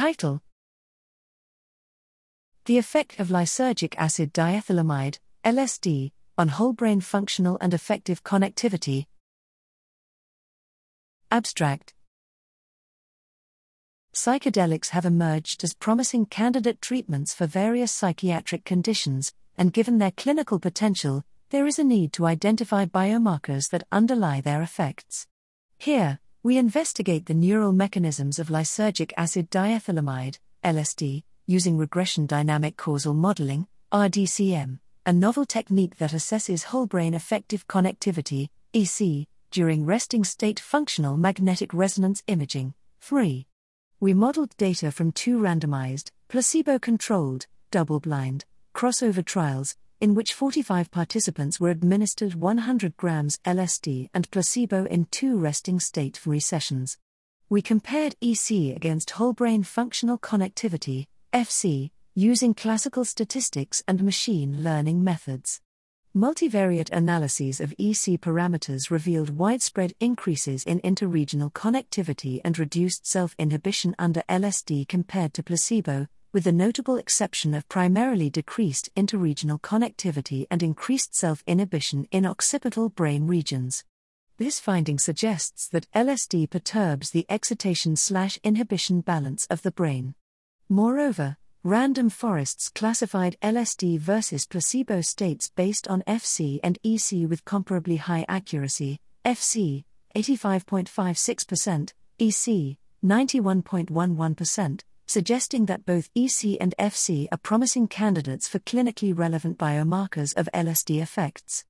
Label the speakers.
Speaker 1: Title The effect of lysergic acid diethylamide, LSD, on whole brain functional and effective connectivity. Abstract Psychedelics have emerged as promising candidate treatments for various psychiatric conditions, and given their clinical potential, there is a need to identify biomarkers that underlie their effects. Here, we investigate the neural mechanisms of lysergic acid diethylamide, LSD, using regression dynamic causal modeling, RDCM, a novel technique that assesses whole brain effective connectivity, EC, during resting state functional magnetic resonance imaging, fMRI. we modeled data from two randomized, placebo controlled, double blind, crossover trials, in which 45 participants were administered 100 grams LSD and placebo in two resting state fMRI sessions. We compared EC against whole brain functional connectivity, FC, using classical statistics and machine learning methods. Multivariate analyses of EC parameters revealed widespread increases in interregional connectivity and reduced self inhibition under LSD compared to placebo, with the notable exception of primarily decreased interregional connectivity and increased self inhibition in occipital brain regions. This finding suggests that LSD perturbs the excitation inhibition balance of the brain. Moreover, Random forests classified LSD versus placebo states based on FC and EC with comparably high accuracy FC 85.56%, EC 91.11%, suggesting that both EC and FC are promising candidates for clinically relevant biomarkers of LSD effects.